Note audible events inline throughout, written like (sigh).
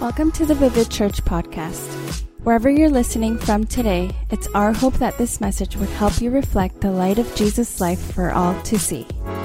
Welcome to the Vivid Church podcast. Wherever you're listening from today, it's our hope that this message would help you reflect the light of Jesus' life for all to see. I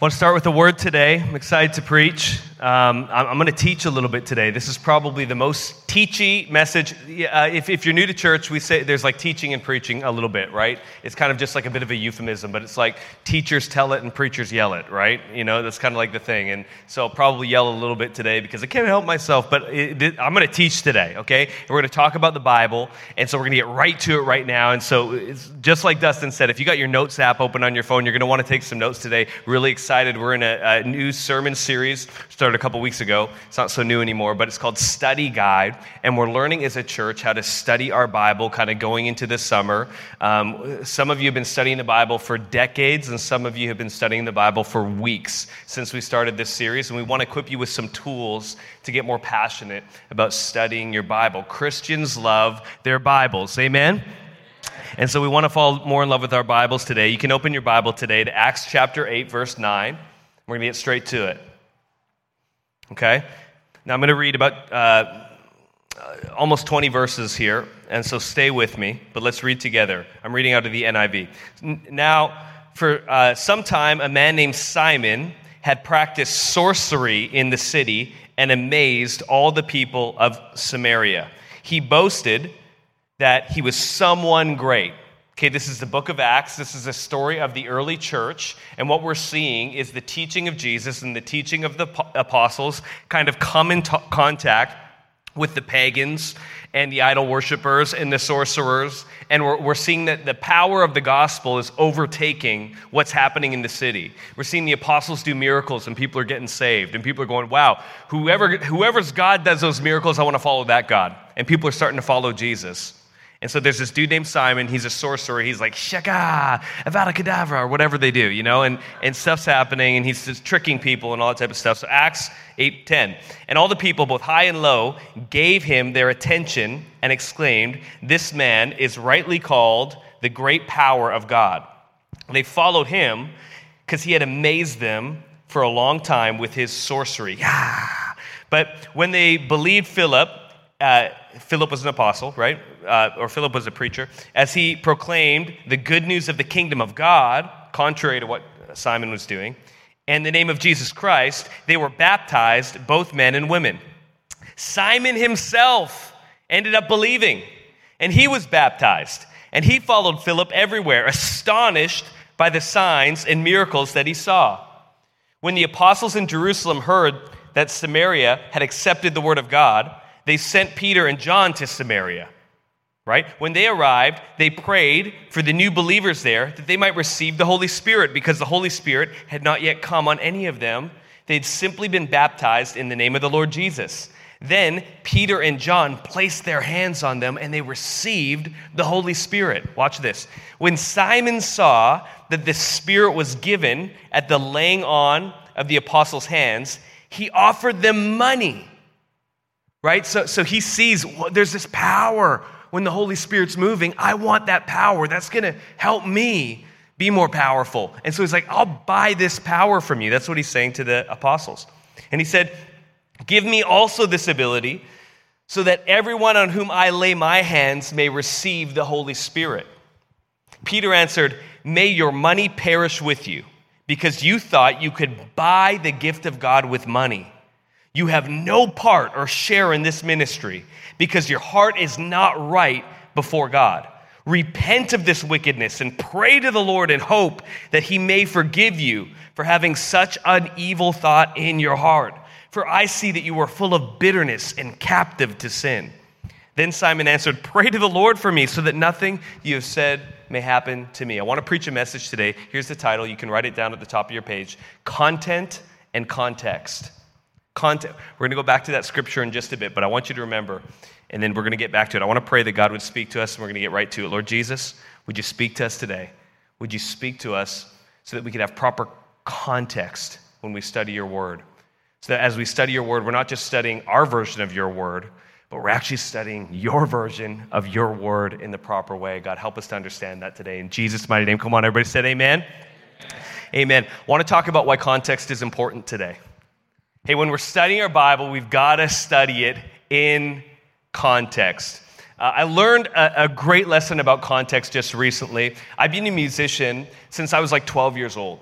want to start with the word today. I'm excited to preach. Um, I'm, I'm going to teach a little bit today. This is probably the most teachy message. Uh, if, if you're new to church, we say there's like teaching and preaching a little bit, right? It's kind of just like a bit of a euphemism, but it's like teachers tell it and preachers yell it, right? You know, that's kind of like the thing. And so I'll probably yell a little bit today because I can't help myself, but it, it, I'm going to teach today, okay? And we're going to talk about the Bible. And so we're going to get right to it right now. And so it's just like Dustin said, if you got your notes app open on your phone, you're going to want to take some notes today. Really excited. We're in a, a new sermon series a couple weeks ago. It's not so new anymore, but it's called Study Guide. And we're learning as a church how to study our Bible kind of going into the summer. Um, some of you have been studying the Bible for decades, and some of you have been studying the Bible for weeks since we started this series. And we want to equip you with some tools to get more passionate about studying your Bible. Christians love their Bibles. Amen? And so we want to fall more in love with our Bibles today. You can open your Bible today to Acts chapter 8, verse 9. We're going to get straight to it. Okay? Now I'm going to read about uh, almost 20 verses here, and so stay with me, but let's read together. I'm reading out of the NIV. Now, for uh, some time, a man named Simon had practiced sorcery in the city and amazed all the people of Samaria. He boasted that he was someone great. Okay, this is the book of Acts. This is a story of the early church. And what we're seeing is the teaching of Jesus and the teaching of the apostles kind of come in t- contact with the pagans and the idol worshippers and the sorcerers. And we're, we're seeing that the power of the gospel is overtaking what's happening in the city. We're seeing the apostles do miracles and people are getting saved. And people are going, wow, whoever, whoever's God does those miracles, I want to follow that God. And people are starting to follow Jesus. And so there's this dude named Simon. He's a sorcerer. He's like, Shaka, Avada Kedavra, or whatever they do, you know? And, and stuff's happening, and he's just tricking people and all that type of stuff. So Acts 8 10. And all the people, both high and low, gave him their attention and exclaimed, This man is rightly called the great power of God. They followed him because he had amazed them for a long time with his sorcery. Yeah. But when they believed Philip, uh, Philip was an apostle, right? Uh, or Philip was a preacher. As he proclaimed the good news of the kingdom of God, contrary to what Simon was doing, and the name of Jesus Christ, they were baptized, both men and women. Simon himself ended up believing, and he was baptized. And he followed Philip everywhere, astonished by the signs and miracles that he saw. When the apostles in Jerusalem heard that Samaria had accepted the word of God, they sent Peter and John to Samaria. Right? When they arrived, they prayed for the new believers there that they might receive the Holy Spirit because the Holy Spirit had not yet come on any of them. They'd simply been baptized in the name of the Lord Jesus. Then Peter and John placed their hands on them and they received the Holy Spirit. Watch this. When Simon saw that the Spirit was given at the laying on of the apostles' hands, he offered them money right? So, so he sees well, there's this power when the Holy Spirit's moving. I want that power. That's going to help me be more powerful. And so he's like, I'll buy this power from you. That's what he's saying to the apostles. And he said, Give me also this ability so that everyone on whom I lay my hands may receive the Holy Spirit. Peter answered, May your money perish with you, because you thought you could buy the gift of God with money. You have no part or share in this ministry because your heart is not right before God. Repent of this wickedness and pray to the Lord and hope that he may forgive you for having such an evil thought in your heart. For I see that you are full of bitterness and captive to sin. Then Simon answered, Pray to the Lord for me so that nothing you have said may happen to me. I want to preach a message today. Here's the title. You can write it down at the top of your page Content and Context. Content. We're going to go back to that scripture in just a bit, but I want you to remember, and then we're going to get back to it. I want to pray that God would speak to us, and we're going to get right to it. Lord Jesus, would you speak to us today? Would you speak to us so that we could have proper context when we study your word? So that as we study your word, we're not just studying our version of your word, but we're actually studying your version of your word in the proper way. God, help us to understand that today. In Jesus' mighty name, come on, everybody said amen. Amen. amen. I want to talk about why context is important today. Hey, when we're studying our Bible, we've got to study it in context. Uh, I learned a, a great lesson about context just recently. I've been a musician since I was like 12 years old.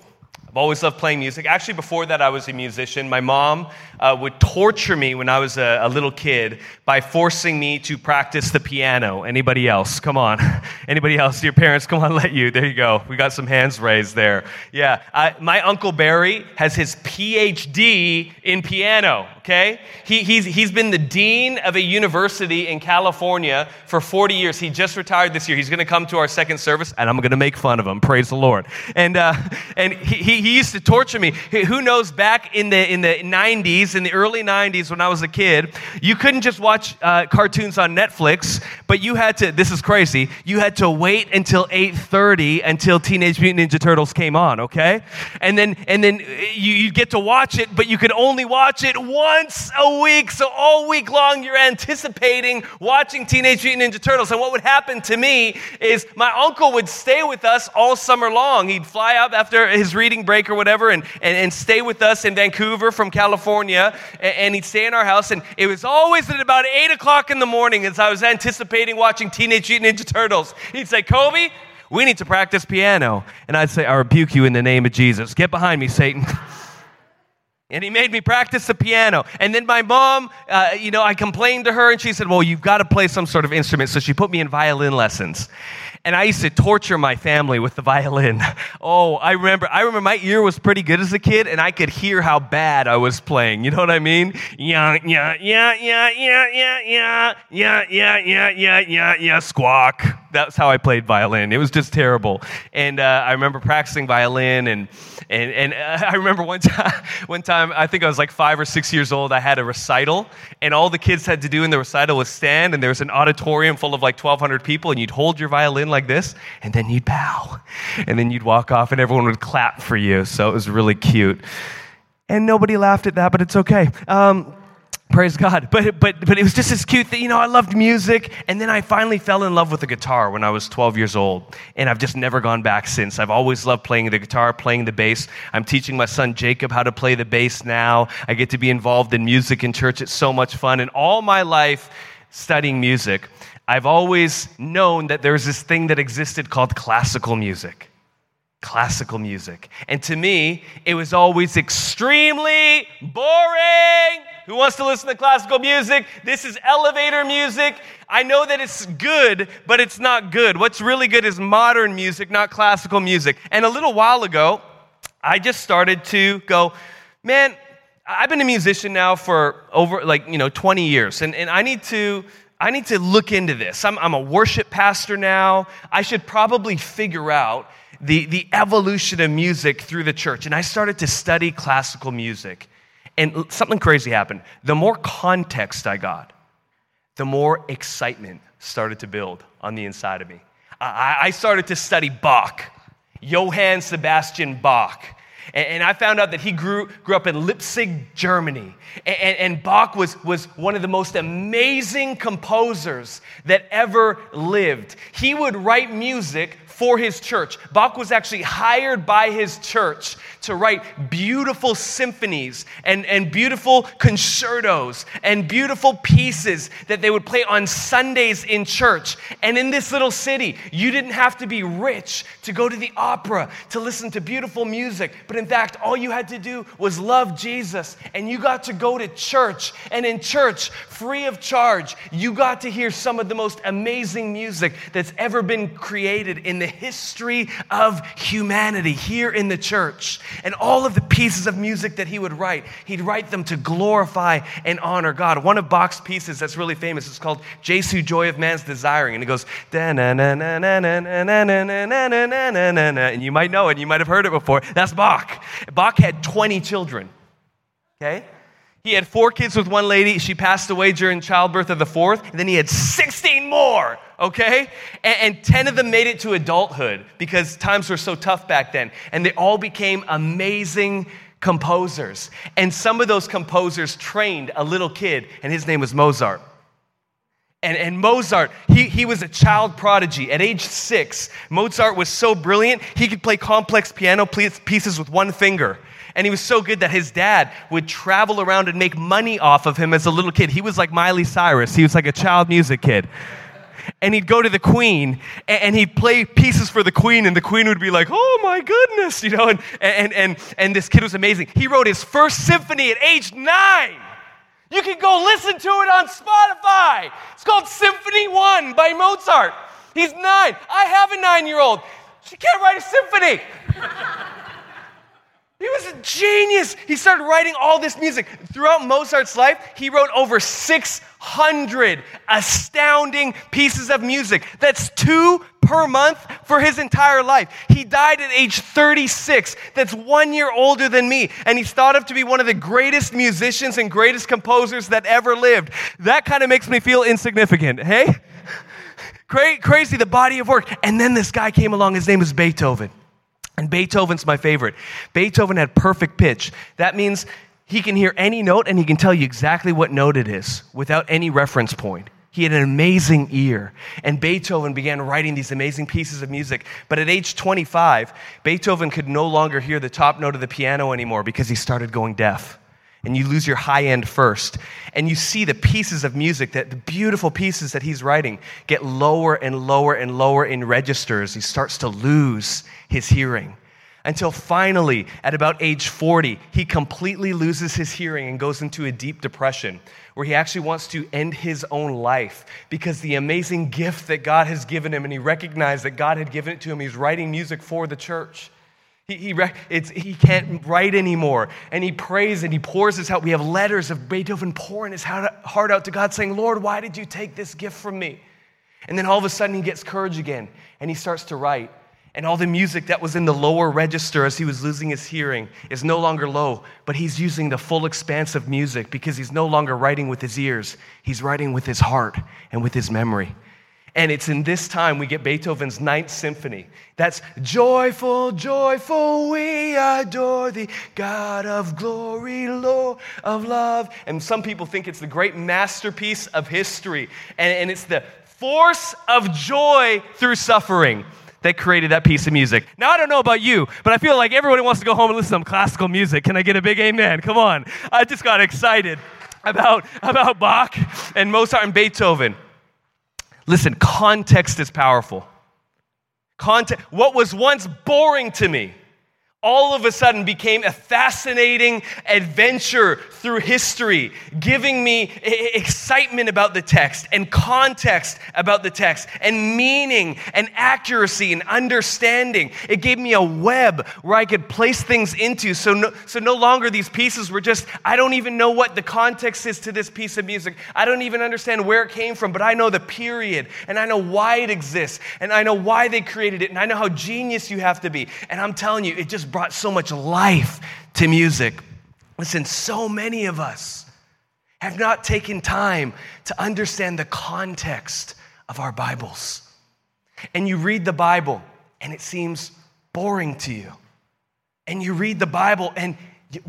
I've always loved playing music. Actually, before that, I was a musician. My mom uh, would torture me when I was a, a, little kid by forcing me to practice the piano. Anybody else? Come on. (laughs) Anybody else? Your parents, come on, let you. There you go. We got some hands raised there. Yeah. I, my Uncle Barry has his PhD in piano, okay? He, he's, he's been the dean of a university in California for 40 years. He just retired this year. He's going to come to our second service, and I'm going to make fun of him. Praise the Lord. And, uh, and he, he used to torture me. Who knows, back in the, in the 90s, in the early 90s when I was a kid, you couldn't just watch uh, cartoons on Netflix, but you had to, this is crazy, you had to wait until 8.30 until Teenage Mutant Ninja Turtles came on, okay? And then, and then you, you get to watch it, but you could only watch it once a week. So all week long, you're anticipating watching Teenage Mutant Ninja Turtles. And what would happen to me is my uncle would stay with us all summer long. He'd fly up after his reading break break or whatever and, and, and stay with us in Vancouver from California. And, and he'd stay in our house. And it was always at about 8 o'clock in the morning as I was anticipating watching Teenage Mutant Ninja Turtles. He'd say, Kobe, we need to practice piano. And I'd say, I rebuke you in the name of Jesus. Get behind me, Satan. (laughs) And he made me practice the piano. And then my mom, uh, you know, I complained to her and she said, Well, you've got to play some sort of instrument. So she put me in violin lessons. And I used to torture my family with the violin. Oh, I remember, I remember my ear was pretty good as a kid and I could hear how bad I was playing. You know what I mean? Yeah, yeah, yeah, yeah, yeah, yeah, yeah, yeah, yeah, yeah, yeah, yeah, yeah, squawk. That's how I played violin. It was just terrible. And uh, I remember practicing violin and, and, and uh, (laughs) I remember one time, (laughs) one time, I think I was like five or six years old, I had a recital and all the kids had to do in the recital was stand and there was an auditorium full of like 1,200 people and you'd hold your violin like this, and then you'd bow. And then you'd walk off, and everyone would clap for you. So it was really cute. And nobody laughed at that, but it's okay. Um, praise God. (laughs) But, but, but it was just this cute thing. You know, I loved music. And then I finally fell in love with the guitar when I was 12 years old. And I've just never gone back since. I've always loved playing the guitar, playing the bass. I'm teaching my son Jacob how to play the bass now. I get to be involved in music in church. It's so much fun. And all my life, studying music, I've always known that there's this thing that existed called classical music. Classical music. And to me, it was always extremely boring. Who wants to listen to classical music? This is elevator music. I know that it's good, but it's not good. What's really good is modern music, not classical music. And a little while ago, I just started to go, man, I've been a musician now for over like, you know, 20 years, and, and I need to I need to look into this. I'm, I'm, a worship pastor now. I should probably figure out the, the evolution of music through the church. And I started to study classical music. And something crazy happened. The more context I got, the more excitement started to build on the inside of me. I, started to study Bach, Johann Sebastian Bach. And, and I found out that he grew, grew up in Leipzig, Germany. And, and Bach was, was one of the most amazing composers that ever lived. He would write music for his church. Bach was actually hired by his church to write beautiful symphonies and, and beautiful concertos and beautiful pieces that they would play on Sundays in church. And in this little city, you didn't have to be rich to go to the opera to listen to beautiful music. But in fact, all you had to do was love Jesus. And you got to go to church. And in church, free of charge, you got to hear some of the most amazing music that's ever been created in the the history of humanity here in the church. And all of the pieces of music that he would write, he'd write them to glorify and honor God. One of Bach's pieces that's really famous is called Jesu Joy of Man's Desiring. And it goes, and you might know it, you might have heard it before. That's Bach. Bach had 20 children. Okay? He had four kids with one lady. She passed away during childbirth of the fourth. And then he had 16 more, okay? And, and, 10 of them made it to adulthood because times were so tough back then. And they all became amazing composers. And some of those composers trained a little kid, and his name was Mozart. And, and Mozart, he, he was a child prodigy. At age six, Mozart was so brilliant, he could play complex piano pieces with one finger. And he was so good that his dad would travel around and make money off of him as a little kid. He was like Miley Cyrus, he was like a child music kid. And he'd go to the queen and he'd play pieces for the queen, and the queen would be like, oh my goodness, you know, and, and, and, and this kid was amazing. He wrote his first symphony at age nine. You can go listen to it on Spotify. It's called Symphony One by Mozart. He's nine. I have a nine year old. She can't write a symphony. (laughs) He was a genius. He started writing all this music. Throughout Mozart's life, he wrote over 600 astounding pieces of music. That's two per month for his entire life. He died at age 36. That's one year older than me. And he's thought of to be one of the greatest musicians and greatest composers that ever lived. That kind of makes me feel insignificant, hey? (laughs) Crazy, the body of work. And then this guy came along. His name was Beethoven. And Beethoven's my favorite. Beethoven had perfect pitch. That means he can hear any note and he can tell you exactly what note it is without any reference point. He had an amazing ear. And Beethoven began writing these amazing pieces of music. But at age 25, Beethoven could no longer hear the top note of the piano anymore because he started going deaf and you lose your high end first. And you see the pieces of music, that the beautiful pieces that he's writing, get lower and lower and lower in registers. He starts to lose his hearing. Until finally, at about age 40, he completely loses his hearing and goes into a deep depression where he actually wants to end his own life because the amazing gift that God has given him, and he recognized that God had given it to him, he's writing music for the church. He, he, he can't write anymore. And he prays and he pours his heart. We have letters of Beethoven pouring his heart out to God, saying, Lord, why did you take this gift from me? And then all of a sudden he gets courage again and he starts to write. And all the music that was in the lower register as he was losing his hearing is no longer low, but he's using the full expanse of music because he's no longer writing with his ears. He's writing with his heart and with his memory. And it's in this time we get Beethoven's Ninth Symphony. That's joyful, joyful, we adore thee, God of glory, Lord of love. And some people think it's the great masterpiece of history. And, and it's the force of joy through suffering that created that piece of music. Now, I don't know about you, but I feel like everybody wants to go home and listen to some classical music. Can I get a big amen? Come on. I just got excited about, about Bach and Mozart and Beethoven. Listen, context is powerful. Context, what was once boring to me all of a sudden became a fascinating adventure through history, giving me excitement about the text and context about the text and meaning and accuracy and understanding. It gave me a web where I could place things into. So no, so no longer these pieces were just, I don't even know what the context is to this piece of music. I don't even understand where it came from, but I know the period and I know why it exists and I know why they created it and I know how genius you have to be. And I'm telling you, it just brought so much life to music. Listen, so many of us have not taken time to understand the context of our Bibles. And you read the Bible and it seems boring to you. And you read the Bible and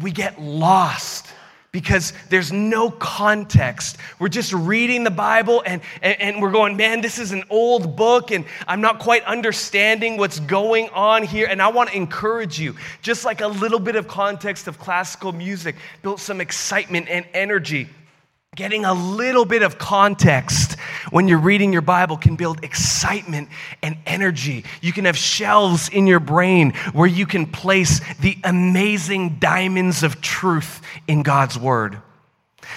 we get lost because there's no context. We're just reading the Bible and, and, and, we're going, man, this is an old book and I'm not quite understanding what's going on here. And I want to encourage you, just like a little bit of context of classical music built some excitement and energy Getting a little bit of context when you're reading your Bible can build excitement and energy. You can have shelves in your brain where you can place the amazing diamonds of truth in God's Word.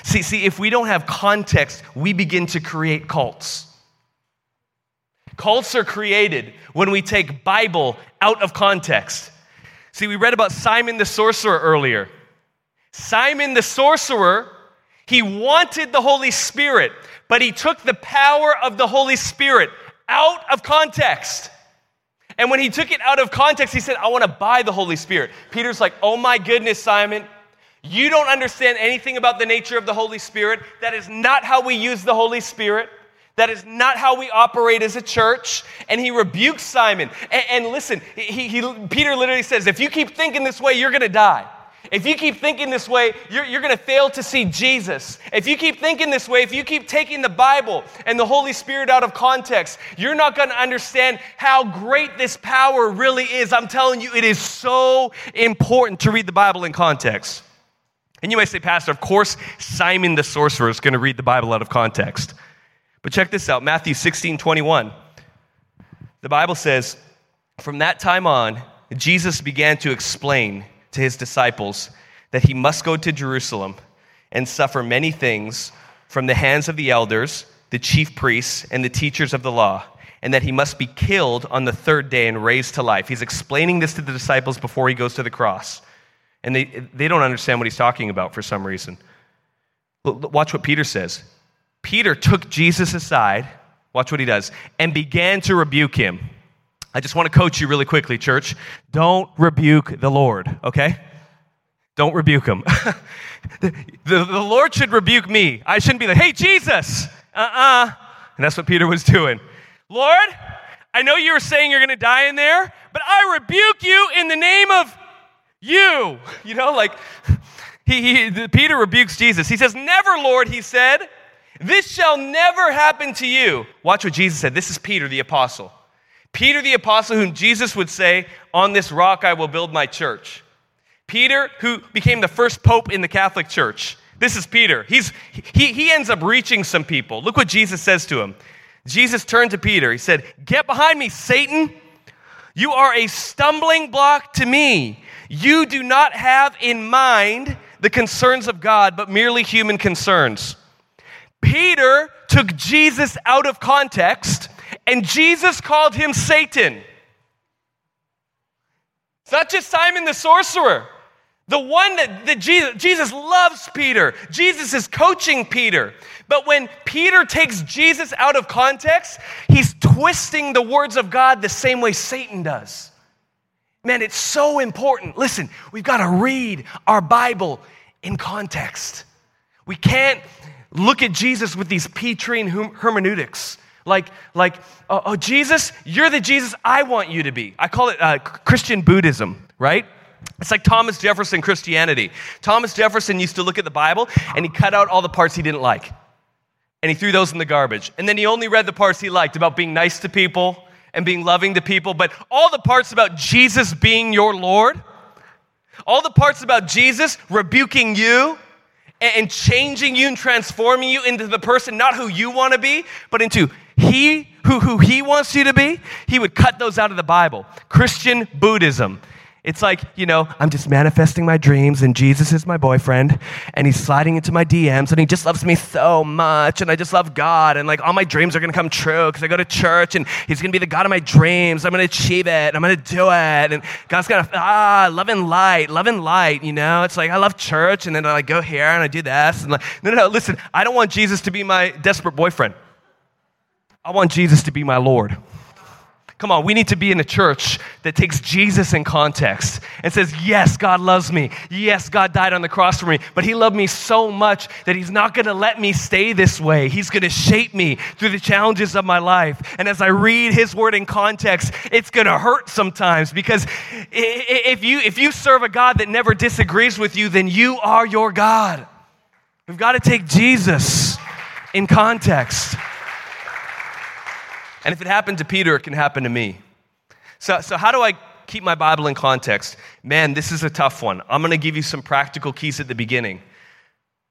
See, see, if we don't have context, we begin to create cults. Cults are created when we take Bible out of context. See, we read about Simon the sorcerer earlier. Simon the sorcerer he wanted the Holy Spirit, but he took the power of the Holy Spirit out of context. And when he took it out of context, he said, I want to buy the Holy Spirit. Peter's like, Oh my goodness, Simon, you don't understand anything about the nature of the Holy Spirit. That is not how we use the Holy Spirit. That is not how we operate as a church. And he rebukes Simon. And, and listen, he, he, Peter literally says, If you keep thinking this way, you're going to die. If you keep thinking this way, you're, you're going to fail to see Jesus. If you keep thinking this way, if you keep taking the Bible and the Holy Spirit out of context, you're not going to understand how great this power really is. I'm telling you, it is so important to read the Bible in context. And you may say, Pastor, of course, Simon the sorcerer is going to read the Bible out of context. But check this out Matthew 16 21. The Bible says, From that time on, Jesus began to explain to his disciples that he must go to Jerusalem and suffer many things from the hands of the elders, the chief priests, and the teachers of the law, and that he must be killed on the third day and raised to life. He's explaining this to the disciples before he goes to the cross. And they, they don't understand what he's talking about for some reason. Watch what Peter says. Peter took Jesus aside, watch what he does, and began to rebuke him. I just want to coach you really quickly, church. Don't rebuke the Lord, okay? Don't rebuke him. (laughs) the, the, the, Lord should rebuke me. I shouldn't be like, hey, Jesus, uh uh-uh. uh. And that's what Peter was doing. Lord, I know you were saying you're going to die in there, but I rebuke you in the name of you. You know, like, he, he, Peter rebukes Jesus. He says, Never, Lord, he said. This shall never happen to you. Watch what Jesus said. This is Peter, the apostle. Peter, the apostle, whom Jesus would say, On this rock I will build my church. Peter, who became the first pope in the Catholic Church. This is Peter. He's, he, he ends up reaching some people. Look what Jesus says to him. Jesus turned to Peter. He said, Get behind me, Satan. You are a stumbling block to me. You do not have in mind the concerns of God, but merely human concerns. Peter took Jesus out of context, and Jesus called him Satan. It's not just Simon the sorcerer. The one that, that Jesus, Jesus loves Peter. Jesus is coaching Peter. But when Peter takes Jesus out of context, he's twisting the words of God the same way Satan does. Man, it's so important. Listen, we've got to read our Bible in context. We can't look at Jesus with these Petrine hermeneutics. Like, like oh, oh, Jesus, you're the Jesus I want you to be. I call it uh, Christian Buddhism, right? It's like Thomas Jefferson Christianity. Thomas Jefferson used to look at the Bible and he cut out all the parts he didn't like. And he threw those in the garbage. And then he only read the parts he liked about being nice to people and being loving to people. But all the parts about Jesus being your Lord, all the parts about Jesus rebuking you and changing you and transforming you into the person, not who you want to be, but into he who, who he wants you to be, he would cut those out of the Bible. Christian Buddhism. It's like, you know, I'm just manifesting my dreams and Jesus is my boyfriend and he's sliding into my DMs and he just loves me so much and I just love God and like all my dreams are going to come true because I go to church and he's going to be the God of my dreams. I'm going to achieve it. I'm going to do it. And God's going to, ah, love and light, love and light, you know? It's like I love church and then I like go here and I do this. And like, no, no, no, listen, I don't want Jesus to be my desperate boyfriend. I want Jesus to be my Lord. Come on, we need to be in a church that takes Jesus in context and says, Yes, God loves me. Yes, God died on the cross for me, but He loved me so much that He's not going to let me stay this way. He's going to shape me through the challenges of my life. And as I read His word in context, it's going to hurt sometimes because if you, if you serve a God that never disagrees with you, then you are your God. We've got to take Jesus in context. And if it happened to Peter, it can happen to me. So, so how do I keep my Bible in context? Man, this is a tough one. I'm going to give you some practical keys at the beginning.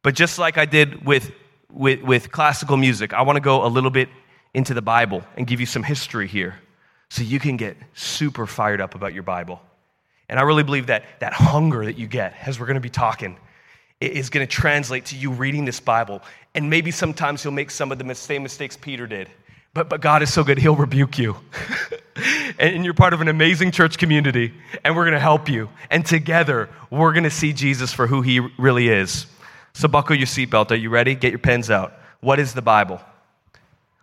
But just like I did with, with, with classical music, I want to go a little bit into the Bible and give you some history here so you can get super fired up about your Bible. And I really believe that that hunger that you get as we're going to be talking is going to translate to you reading this Bible. And maybe sometimes you'll make some of the same mistakes Peter did. But, but God is so good, He'll rebuke you. (laughs) and you're part of an amazing church community, and we're gonna help you. And together, we're gonna see Jesus for who He really is. So, buckle your seatbelt. Are you ready? Get your pens out. What is the Bible?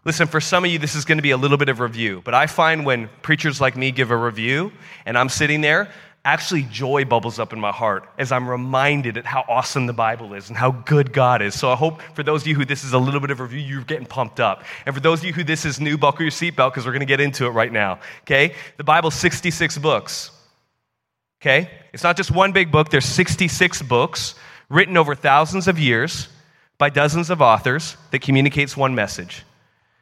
Listen, for some of you, this is going to be a little bit of review, but I find when preachers like me give a review and I'm sitting there, actually joy bubbles up in my heart as I'm reminded at how awesome the Bible is and how good God is. So I hope for those of you who this is a little bit of review, you're getting pumped up. And for those of you who this is new, buckle your seatbelt because we're going to get into it right now. Okay? The Bible's 66 books. Okay? It's not just one big book, there's 66 books written over thousands of years by dozens of authors that communicates one message.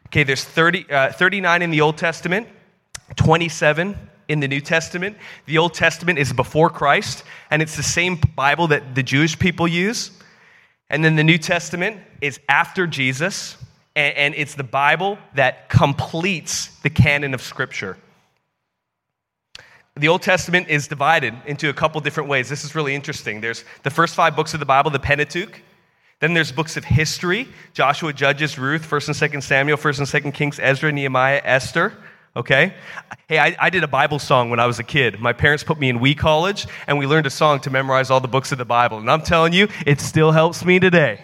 Okay, there's 30, uh, 39 in the Old Testament, 27 in the New Testament. The Old Testament is before Christ, and it's the same Bible that the Jewish people use. And then the New Testament is after Jesus, and, and it's the Bible that completes the canon of Scripture. The Old Testament is divided into a couple different ways. This is really interesting. There's the first five books of the Bible, the Pentateuch. Then there's books of history Joshua, Judges, Ruth, 1st and 2nd Samuel, 1st and 2nd Kings, Ezra, Nehemiah, Esther. Okay? Hey, I, I, did a Bible song when I was a kid. My parents put me in WE College, and we learned a song to memorize all the books of the Bible. And I'm telling you, it still helps me today.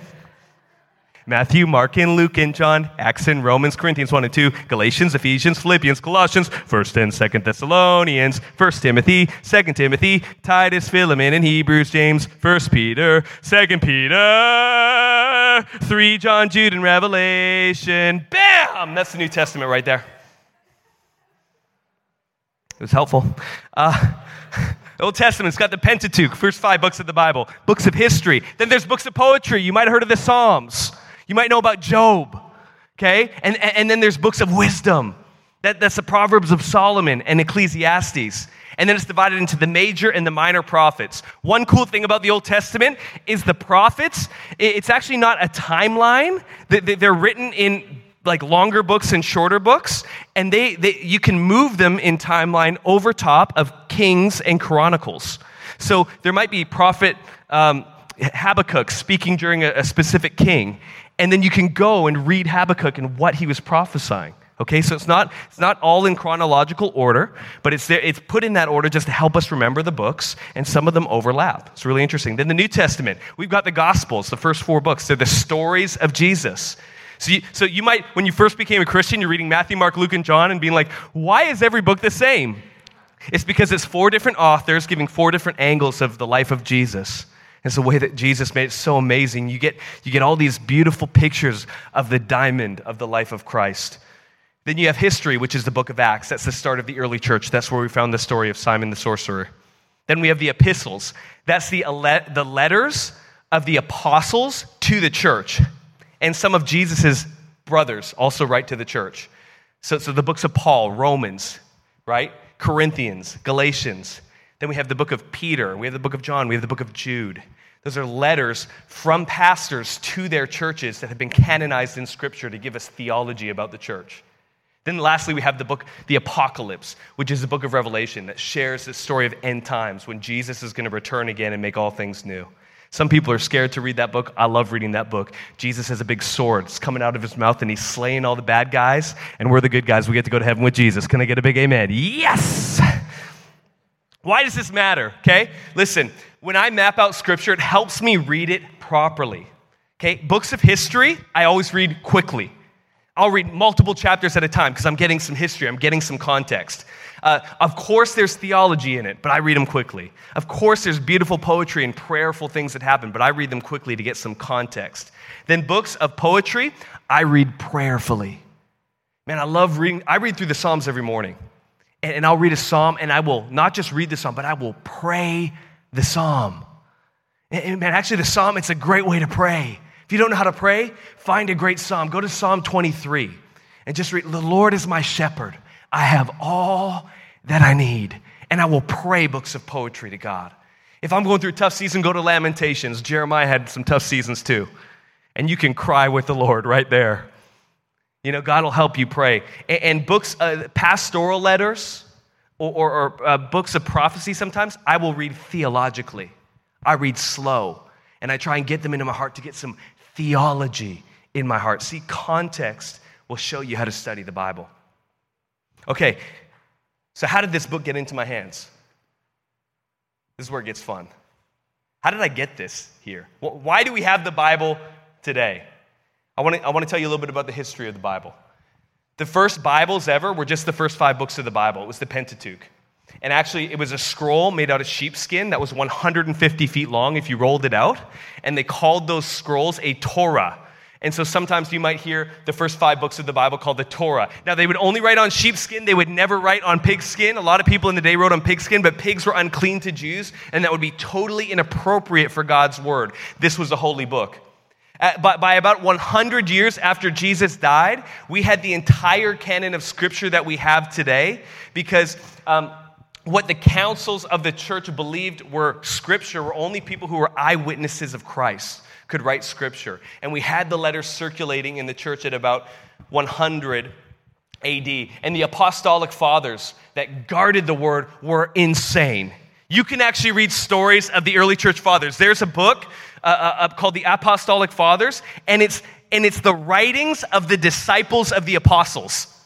Matthew, Mark, and Luke, and John, Acts, and Romans, Corinthians 1 and 2, Galatians, Ephesians, Philippians, Colossians, 1st and 2nd Thessalonians, 1 Timothy, 2 Timothy, Titus, Philemon, and Hebrews, James, 1 Peter, 2 Peter, 3 John, Jude, and Revelation. Bam! That's the New Testament right there. It was helpful. Uh, (laughs) Old Testament's got the Pentateuch, first five books of the Bible, books of history. Then there's books of poetry. You might have heard of the Psalms. You might know about Job, okay? And, and then there's books of wisdom. That, that's the Proverbs of Solomon and Ecclesiastes. And then it's divided into the major and the minor prophets. One cool thing about the Old Testament is the prophets, it's actually not a timeline. They're written in like longer books and shorter books, and they, they, you can move them in timeline over top of Kings and Chronicles. So there might be prophet um, Habakkuk speaking during a, a specific king, and then you can go and read Habakkuk and what he was prophesying. Okay, so it's not, it's not all in chronological order, but it's, there, it's put in that order just to help us remember the books, and some of them overlap. It's really interesting. Then the New Testament, we've got the Gospels, the first four books. They're the stories of Jesus. So you, so you might, when you first became a Christian, you're reading Matthew, Mark, Luke, and John and being like, why is every book the same? It's because it's four different authors giving four different angles of the life of Jesus. It's the way that Jesus made it so amazing. You get, you get all these beautiful pictures of the diamond of the life of Christ. Then you have history, which is the book of Acts. That's the start of the early church. That's where we found the story of Simon the sorcerer. Then we have the epistles. That's the, the letters of the apostles to the church. And some of Jesus' brothers also write to the church. So, so the books of Paul, Romans, right? Corinthians, Galatians. Then we have the book of Peter, we have the book of John, we have the book of Jude. Those are letters from pastors to their churches that have been canonized in Scripture to give us theology about the church. Then, lastly, we have the book, the Apocalypse, which is the book of Revelation that shares the story of end times when Jesus is going to return again and make all things new. Some people are scared to read that book. I love reading that book. Jesus has a big sword. It's coming out of his mouth and he's slaying all the bad guys, and we're the good guys. We get to go to heaven with Jesus. Can I get a big amen? Yes! Why does this matter? Okay? Listen, when I map out scripture, it helps me read it properly. Okay? Books of history, I always read quickly. I'll read multiple chapters at a time because I'm getting some history, I'm getting some context. Uh, of course, there's theology in it, but I read them quickly. Of course, there's beautiful poetry and prayerful things that happen, but I read them quickly to get some context. Then, books of poetry, I read prayerfully. Man, I love reading. I read through the Psalms every morning and I'll read a psalm and I will not just read the psalm, but I will pray the psalm. And man, actually, the psalm, it's a great way to pray. If you don't know how to pray, find a great psalm. Go to Psalm 23 and just read, The Lord is my shepherd. I have all that I need. And I will pray books of poetry to God. If I'm going through a tough season, go to Lamentations. Jeremiah had some tough seasons too. And you can cry with the Lord right there. You know, God will help you pray. And, and books, uh, pastoral letters, or, or, or uh, books of prophecy sometimes, I will read theologically. I read slow, and I try and get them into my heart to get some theology in my heart. See, context will show you how to study the Bible. Okay, so how did this book get into my hands? This is where it gets fun. How did I get this here? Why do we have the Bible today? I want to I want to tell you a little bit about the history of the Bible. The first Bibles ever were just the first five books of the Bible. It was the Pentateuch. And actually, it was a scroll made out of sheepskin that was 150 feet long if you rolled it out. And they called those scrolls a Torah. And so sometimes you might hear the first five books of the Bible called the Torah. Now, they would only write on sheepskin, they would never write on pigskin. A lot of people in the day wrote on pigskin, but pigs were unclean to Jews, and that would be totally inappropriate for God's word. This was a holy book. By, by about 100 years after Jesus died, we had the entire canon of Scripture that we have today because um, what the councils of the church believed were Scripture were only people who were eyewitnesses of Christ could write Scripture. And we had the letters circulating in the church at about 100 AD. And the apostolic fathers that guarded the word were insane. You can actually read stories of the early church fathers. There's a book uh, uh, called the Apostolic Fathers, and it's, and it's the writings of the disciples of the apostles.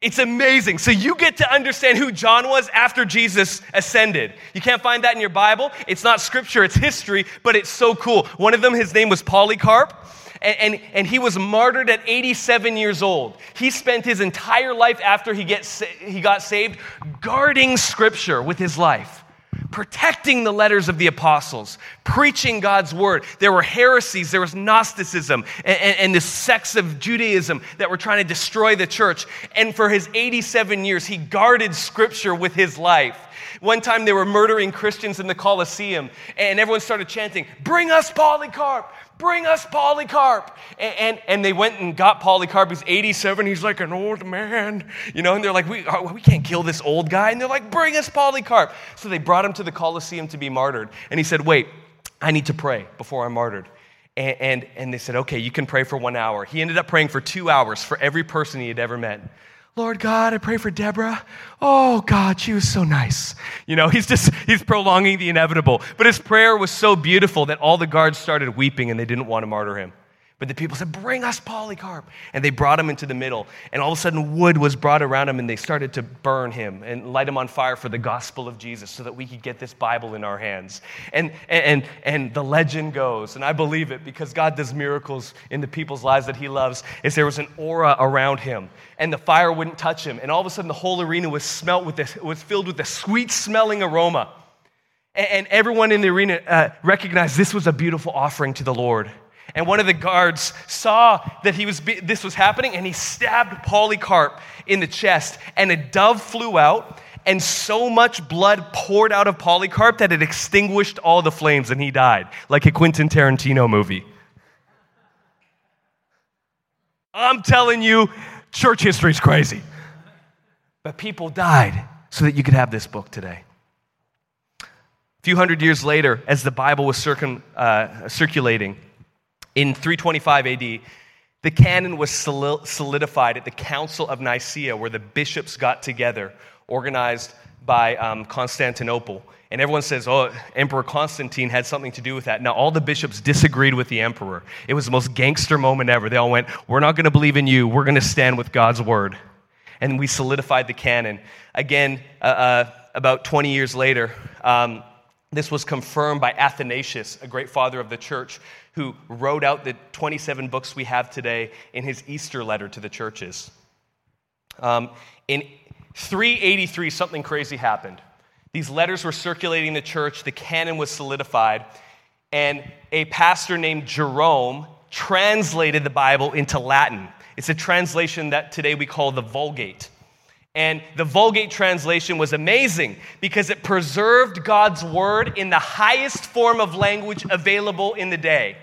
It's amazing. So you get to understand who John was after Jesus ascended. You can't find that in your Bible. It's not scripture, it's history, but it's so cool. One of them, his name was Polycarp. And, and, and, he was martyred at 87 years old. He spent his entire life after he, gets, he got saved guarding scripture with his life protecting the letters of the apostles, preaching God's word. There were heresies, there was Gnosticism, and, and, and, the sects of Judaism that were trying to destroy the church. And for his 87 years, he guarded scripture with his life. One time they were murdering Christians in the Colosseum, and everyone started chanting, Bring us Polycarp! Bring us Polycarp. And, and, and, they went and got Polycarp. He's 87. He's like an old man, you know, and they're like, we, uh, we can't kill this old guy. And they're like, bring us Polycarp. So they brought him to the Colosseum to be martyred. And he said, wait, I need to pray before I'm martyred. And, and, and they said, okay, you can pray for one hour. He ended up praying for two hours for every person he had ever met. Lord God, I pray for Deborah. Oh God, she was so nice. You know, (laughs) he's just, he's prolonging the inevitable. But his prayer was so beautiful that all the guards started weeping and they didn't want to martyr him. But the people said, Bring us Polycarp. And they brought him into the middle. And all of a sudden, wood was brought around him, and they started to burn him and light him on fire for the gospel of Jesus so that we could get this Bible in our hands. And, and, and the legend goes, and I believe it because God does miracles in the people's lives that he loves, is there was an aura around him, and the fire wouldn't touch him. And all of a sudden, the whole arena was, smelt with this, was filled with a sweet smelling aroma. And, and everyone in the arena uh, recognized this was a beautiful offering to the Lord. And one of the guards saw that he was, this was happening and he stabbed Polycarp in the chest. And a dove flew out, and so much blood poured out of Polycarp that it extinguished all the flames and he died, like a Quentin Tarantino movie. I'm telling you, church history is crazy. But people died so that you could have this book today. A few hundred years later, as the Bible was circum, uh, circulating, in 325 AD, the canon was solidified at the Council of Nicaea, where the bishops got together, organized by um, Constantinople. And everyone says, oh, Emperor Constantine had something to do with that. Now, all the bishops disagreed with the emperor. It was the most gangster moment ever. They all went, We're not going to believe in you. We're going to stand with God's word. And we solidified the canon. Again, uh, uh, about 20 years later, um, this was confirmed by Athanasius, a great father of the church, who wrote out the 27 books we have today in his Easter letter to the churches. Um, in 383, something crazy happened. These letters were circulating in the church, the canon was solidified, and a pastor named Jerome translated the Bible into Latin. It's a translation that today we call the Vulgate. And the Vulgate translation was amazing because it preserved God's word in the highest form of language available in the day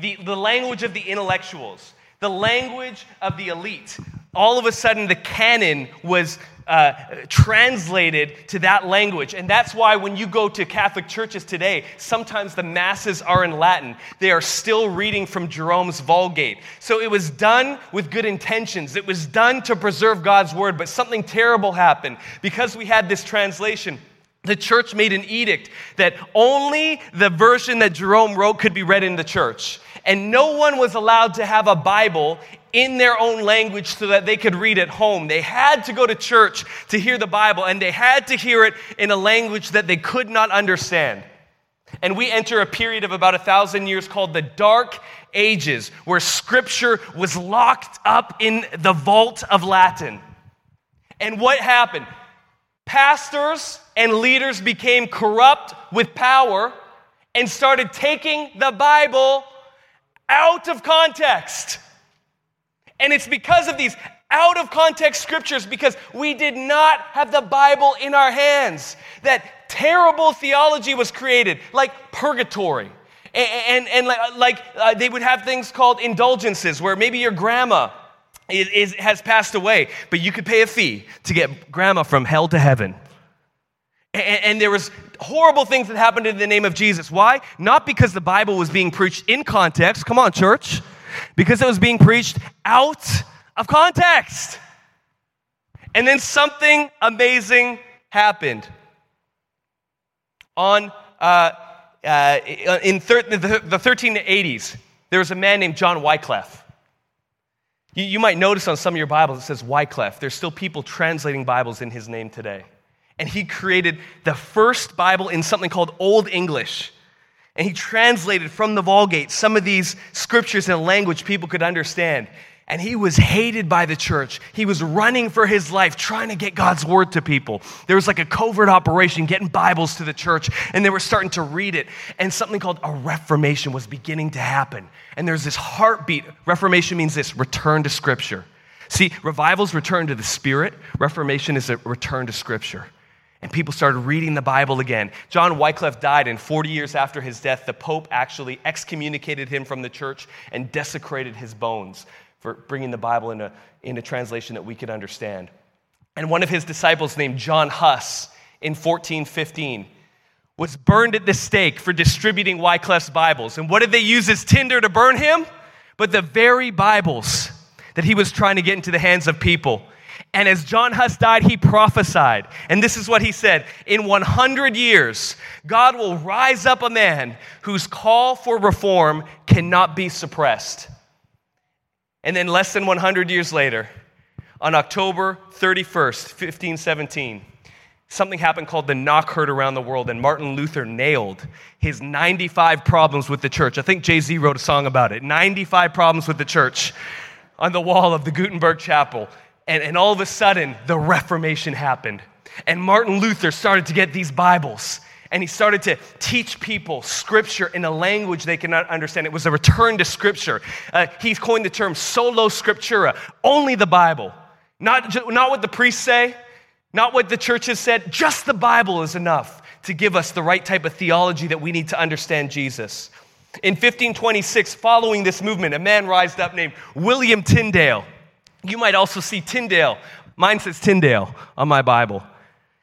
the, the language of the intellectuals, the language of the elite. All of a sudden, the canon was uh, translated to that language. And that's why when you go to Catholic churches today, sometimes the masses are in Latin. They are still reading from Jerome's Vulgate. So it was done with good intentions, it was done to preserve God's word, but something terrible happened. Because we had this translation, the church made an edict that only the version that Jerome wrote could be read in the church. And no one was allowed to have a Bible in their own language so that they could read at home. They had to go to church to hear the Bible, and they had to hear it in a language that they could not understand. And we enter a period of about a thousand years called the Dark Ages, where Scripture was locked up in the vault of Latin. And what happened? Pastors and leaders became corrupt with power and started taking the Bible out of context. And it's because of these out of context scriptures, because we did not have the Bible in our hands, that terrible theology was created, like purgatory. And, and, and like, like uh, they would have things called indulgences, where maybe your grandma is, is, has passed away, but you could pay a fee to get grandma from hell to heaven. And, and there was horrible things that happened in the name of Jesus. Why? Not because the Bible was being preached in context. Come on, church. Because it was being preached out of context. And then something amazing happened. On uh, uh, in thir- the, the 1380s, there was a man named John Wycliffe. You, you might notice on some of your Bibles it says Wycliffe. There's still people translating Bibles in his name today. And he created the first Bible in something called Old English. And he translated from the Vulgate some of these scriptures in a language people could understand and he was hated by the church. He was running for his life, trying to get God's word to people. There was like a covert operation getting Bibles to the church, and they were starting to read it. And something called a reformation was beginning to happen. And there's this heartbeat. Reformation means this return to Scripture. See, revival's return to the Spirit, Reformation is a return to Scripture. And people started reading the Bible again. John Wycliffe died, and 40 years after his death, the Pope actually excommunicated him from the church and desecrated his bones for bringing the Bible into, into translation that we could understand. And one of his disciples, named John Huss, in 1415, was burned at the stake for distributing Wycliffe's Bibles. And what did they use as tinder to burn him? But the very Bibles that he was trying to get into the hands of people. And as John Huss died, he prophesied. And this is what he said In 100 years, God will rise up a man whose call for reform cannot be suppressed. And then, less than 100 years later, on October 31st, 1517, something happened called the knock heard around the world, and Martin Luther nailed his 95 problems with the church. I think Jay Z wrote a song about it 95 problems with the church on the wall of the Gutenberg Chapel. And, and all of a sudden, the Reformation happened. And Martin Luther started to get these Bibles and he started to teach people scripture in a language they cannot understand. It was a return to scripture. Uh, he coined the term sola scriptura, only the Bible. Not, not what the priests say, not what the churches said, just the Bible is enough to give us the right type of theology that we need to understand Jesus. In 1526, following this movement, a man rised up named William Tyndale. You might also see Tyndale. Mine says Tyndale on my Bible.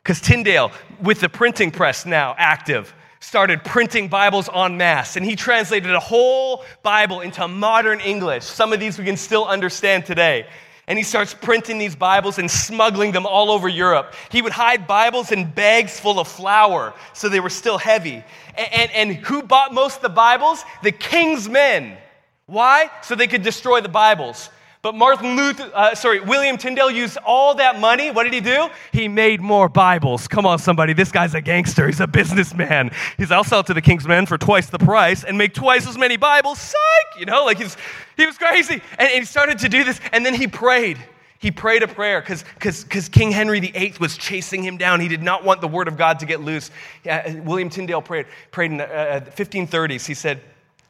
Because Tyndale, with the printing press now active, started printing Bibles en masse. And he translated a whole Bible into modern English. Some of these we can still understand today. And he starts printing these Bibles and smuggling them all over Europe. He would hide Bibles in bags full of flour so they were still heavy. And, and, and who bought most of the Bibles? The king's men. Why? So they could destroy the Bibles. But Martin Luther, uh, sorry, William Tyndale used all that money. What did he do? He made more Bibles. Come on, somebody. This guy's a gangster. He's a businessman. He's, I'll sell to the king's men for twice the price and make twice as many Bibles. Psych! You know, like he's, he was crazy. And, and he started to do this, and then he prayed. He prayed a prayer because King Henry VIII was chasing him down. He did not want the word of God to get loose. Uh, William Tyndale prayed, prayed in the uh, 1530s. He said,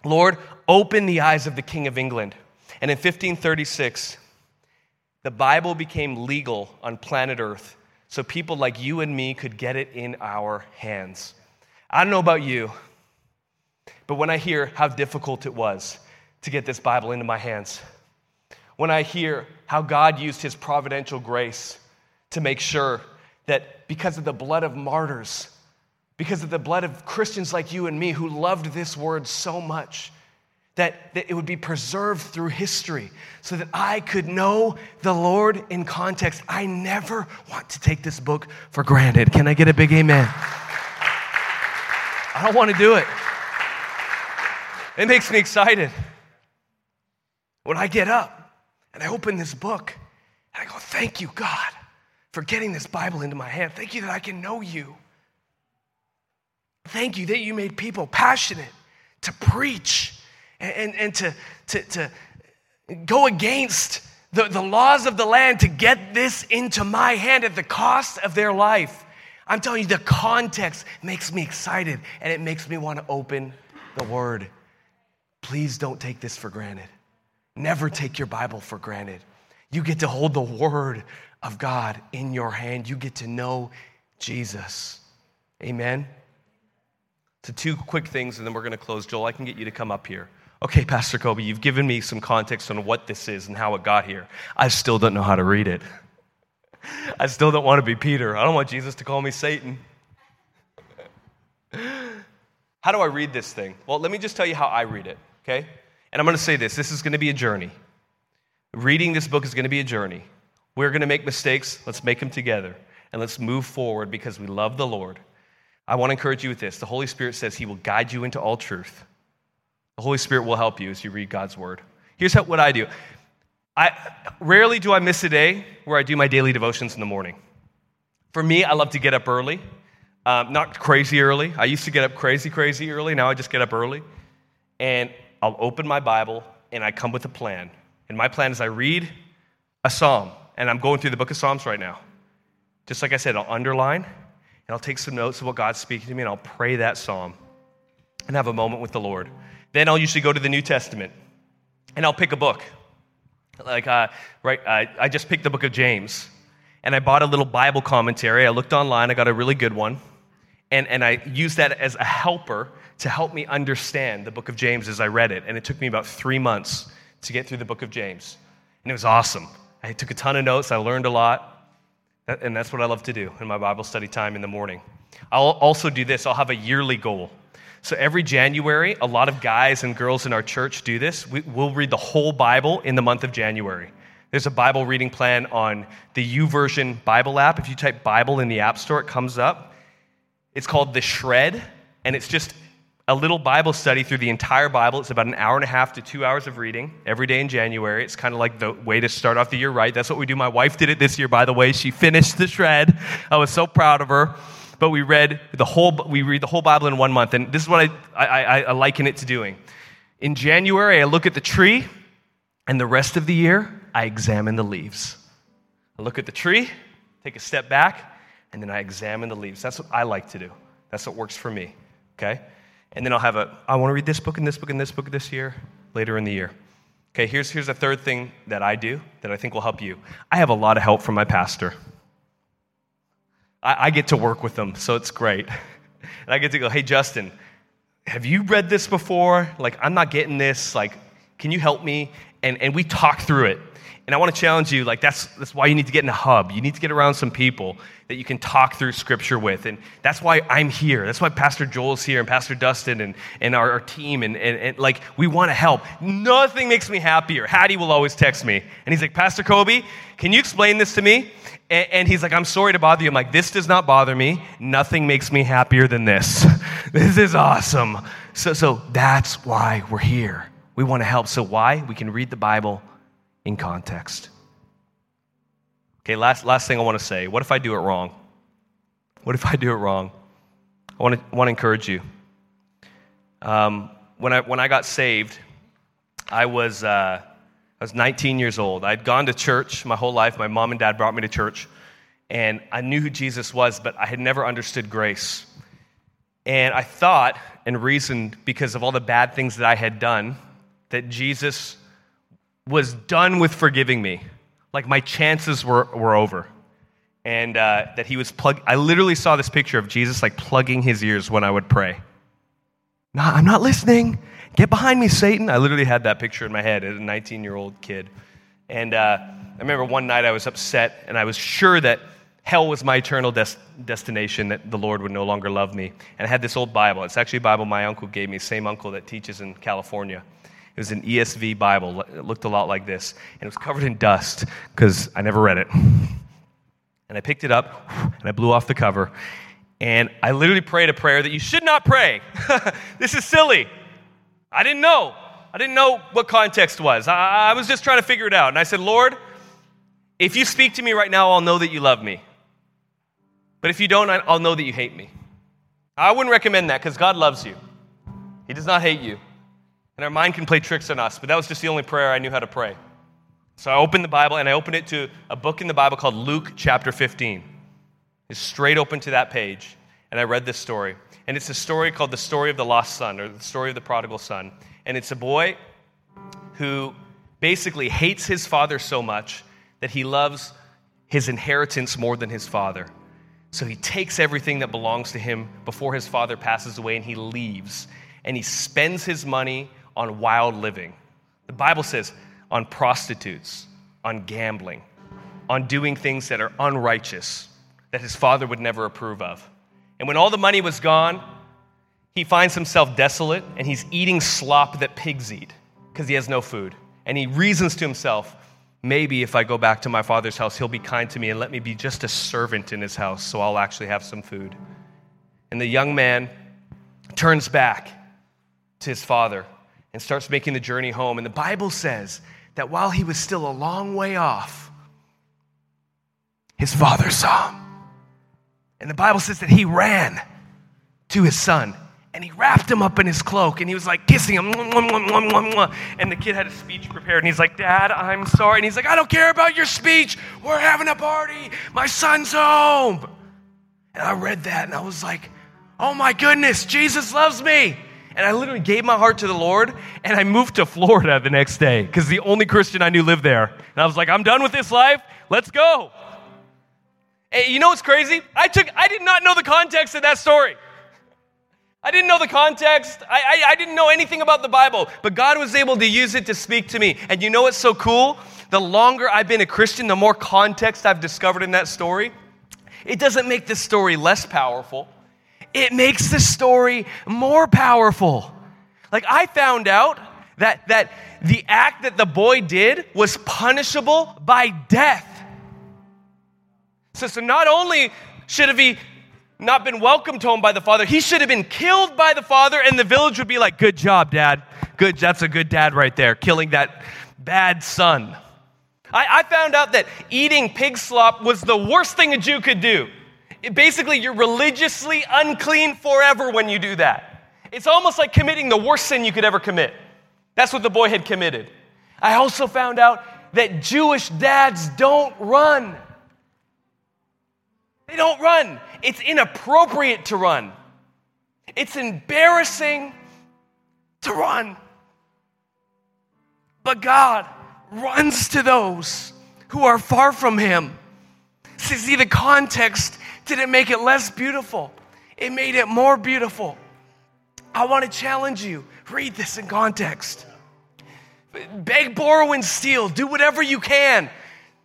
Lord, open the eyes of the King of England and in 1536, the Bible became legal on planet Earth so people like you and me could get it in our hands. I don't know about you, but when I hear how difficult it was to get this Bible into my hands, when I hear how God used his providential grace to make sure that because of the blood of martyrs, because of the blood of Christians like you and me who loved this word so much, that, that it would be preserved through history so that I could know the Lord in context. I never want to take this book for granted. Can I get a big amen? I don't want to do it. It makes me excited. When I get up and I open this book and I go, Thank you, God, for getting this Bible into my hand. Thank you that I can know you. Thank you that you made people passionate to preach and, and to, to, to go against the, the laws of the land to get this into my hand at the cost of their life. I'm telling you, the context makes me excited and it makes me want to open the word. please don't take this for granted. Never take your Bible for granted. You get to hold the Word of God in your hand. You get to know Jesus. Amen. So, two quick things, and then we're going to close. Joel, I can get you to come up here. Okay, Pastor Kobe, you've given me some context on what this is and how it got here. I still don't know how to read it. I still don't want to be Peter. I don't want Jesus to call me Satan. How do I read this thing? Well, let me just tell you how I read it, okay? And I'm going to say this this is going to be a journey. Reading this book is going to be a journey. We're going to make mistakes. Let's make them together. And let's move forward because we love the Lord. I want to encourage you with this. The Holy Spirit says He will guide you into all truth. The Holy Spirit will help you as you read God's Word. Here's how, what I do I, rarely do I miss a day where I do my daily devotions in the morning. For me, I love to get up early. Um, not crazy early. I used to get up crazy, crazy early. Now I just get up early. And I'll open my Bible and I come with a plan. And my plan is I read a psalm. And I'm going through the book of Psalms right now. Just like I said, I'll underline and I'll take some notes of what God's speaking to me and I'll pray that psalm and have a moment with the Lord. Then I'll usually go to the New Testament and I'll pick a book. Like, uh, right, uh, I just picked the book of James and I bought a little Bible commentary. I looked online, I got a really good one. And, and I used that as a helper to help me understand the book of James as I read it. And it took me about three months to get through the book of James. And it was awesome. I took a ton of notes, I learned a lot. And that's what I love to do in my Bible study time in the morning. I'll also do this I'll have a yearly goal. So every January, a lot of guys and girls in our church do this. We, will read the whole Bible in the month of January. There's a Bible reading plan on the YouVersion Bible app. If you type Bible in the App Store, it comes up. It's called The Shred, and it's just a little Bible study through the entire Bible. It's about an hour and a half to two hours of reading every day in January. It's kind of like the way to start off the year right. That's what we do. My wife did it this year, by the way. She finished the shred. I was so proud of her. But we read the whole, we read the whole Bible in one month. And this is what I, I, I liken it to doing. In January, I look at the tree, and the rest of the year, I examine the leaves. I look at the tree, take a step back, and then I examine the leaves. That's what I like to do. That's what works for me. Okay? And then I'll have a, I want to read this book and this book and this book this year, later in the year. Okay, here's, here's a third thing that I do that I think will help you. I have a lot of help from my pastor. I, I get to work with them, so it's great. (laughs) And I get to go, hey, Justin, have you read this before? Like, I'm not getting this. Like, can you help me? And, and we talk through it. And I want to challenge you, like, that's, that's why you need to get in a hub. You need to get around some people that you can talk through scripture with. And that's why I'm here. That's why Pastor Joel's here and Pastor Dustin and, and our, our team. And, and, and, like, we want to help. Nothing makes me happier. Hattie will always text me. And he's like, Pastor Kobe, can you explain this to me? And, and he's like, I'm sorry to bother you. I'm like, this does not bother me. Nothing makes me happier than this. (laughs) this is awesome. So, so that's why we're here. We want to help. So, why? We can read the Bible in context. Okay, last, last thing I want to say. What if I do it wrong? What if I do it wrong? I want to, want to encourage you. Um, when, I, when I got saved, I was, uh, I was 19 years old. I'd gone to church my whole life. My mom and dad brought me to church. And I knew who Jesus was, but I had never understood grace. And I thought and reasoned because of all the bad things that I had done that Jesus was done with forgiving me. Like my chances were, were over. And uh, that he was plug. I literally saw this picture of Jesus like plugging his ears when I would pray. No, I'm not listening. Get behind me, Satan. I literally had that picture in my head as a 19 year old kid. And uh, I remember one night I was upset and I was sure that hell was my eternal des- destination, that the Lord would no longer love me. And I had this old Bible. It's actually a Bible my uncle gave me, same uncle that teaches in California. It was an ESV Bible. It looked a lot like this. And it was covered in dust because I never read it. And I picked it up and I blew off the cover. And I literally prayed a prayer that you should not pray. (laughs) this is silly. I didn't know. I didn't know what context was. I, I was just trying to figure it out. And I said, Lord, if you speak to me right now, I'll know that you love me. But if you don't, I'll know that you hate me. I wouldn't recommend that because God loves you. He does not hate you. And our mind can play tricks on us, but that was just the only prayer I knew how to pray. So I opened the Bible and I opened it to a book in the Bible called Luke chapter 15. It's straight open to that page. And I read this story. And it's a story called The Story of the Lost Son or The Story of the Prodigal Son. And it's a boy who basically hates his father so much that he loves his inheritance more than his father. So he takes everything that belongs to him before his father passes away and he leaves. And he spends his money on wild living. The Bible says on prostitutes, on gambling, on doing things that are unrighteous, that his father would never approve of. And when all the money was gone, he finds himself desolate and he's eating slop that pigs eat because he has no food. And he reasons to himself, maybe if I go back to my father's house, he'll be kind to me and let me be just a servant in his house so I'll actually have some food. And the young man turns back to his father and starts making the journey home. And the Bible says that while he was still a long way off, his father saw him. And the Bible says that he ran to his son and he wrapped him up in his cloak and he was like kissing him. And the kid had a speech prepared and he's like, Dad, I'm sorry. And he's like, I don't care about your speech. We're having a party. My son's home. And I read that and I was like, oh my goodness, Jesus loves me. And I literally gave my heart to the Lord and I moved to Florida the next day because the only Christian I knew lived there. And I was like, I'm done with this life. Let's go. And you know what's crazy? I took I did not know the context of that story. I didn't know the context. I, I, I, didn't know anything about the Bible, but God was able to use it to speak to me. And you know what's so cool? The longer I've been a Christian, the more context I've discovered in that story. It doesn't make the story less powerful, it makes the story more powerful. Like, I found out that, that the act that the boy did was punishable by death. So, so not only should have he not been welcomed home by the father. He should have been killed by the father, and the village would be like, Good job, dad. Good, that's a good dad right there, killing that bad son. I, I found out that eating pig slop was the worst thing a Jew could do. It, basically, you're religiously unclean forever when you do that. It's almost like committing the worst sin you could ever commit. That's what the boy had committed. I also found out that Jewish dads don't run. They don't run. It's inappropriate to run. It's embarrassing to run. But God runs to those who are far from Him. See, see, the context didn't make it less beautiful, it made it more beautiful. I want to challenge you read this in context. Beg, borrow, and steal. Do whatever you can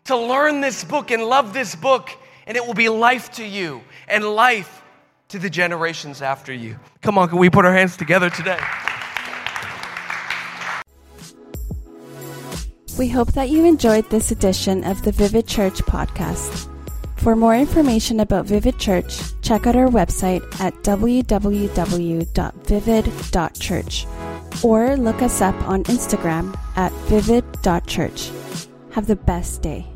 to learn this book and love this book and it will be life to you and life to the generations after you. Come on, can we put our hands together today? We hope that you enjoyed this edition of the Vivid Church podcast. For more information about Vivid Church, check out our website at www.vivid.church or look us up on Instagram at vivid.church. Have the best day.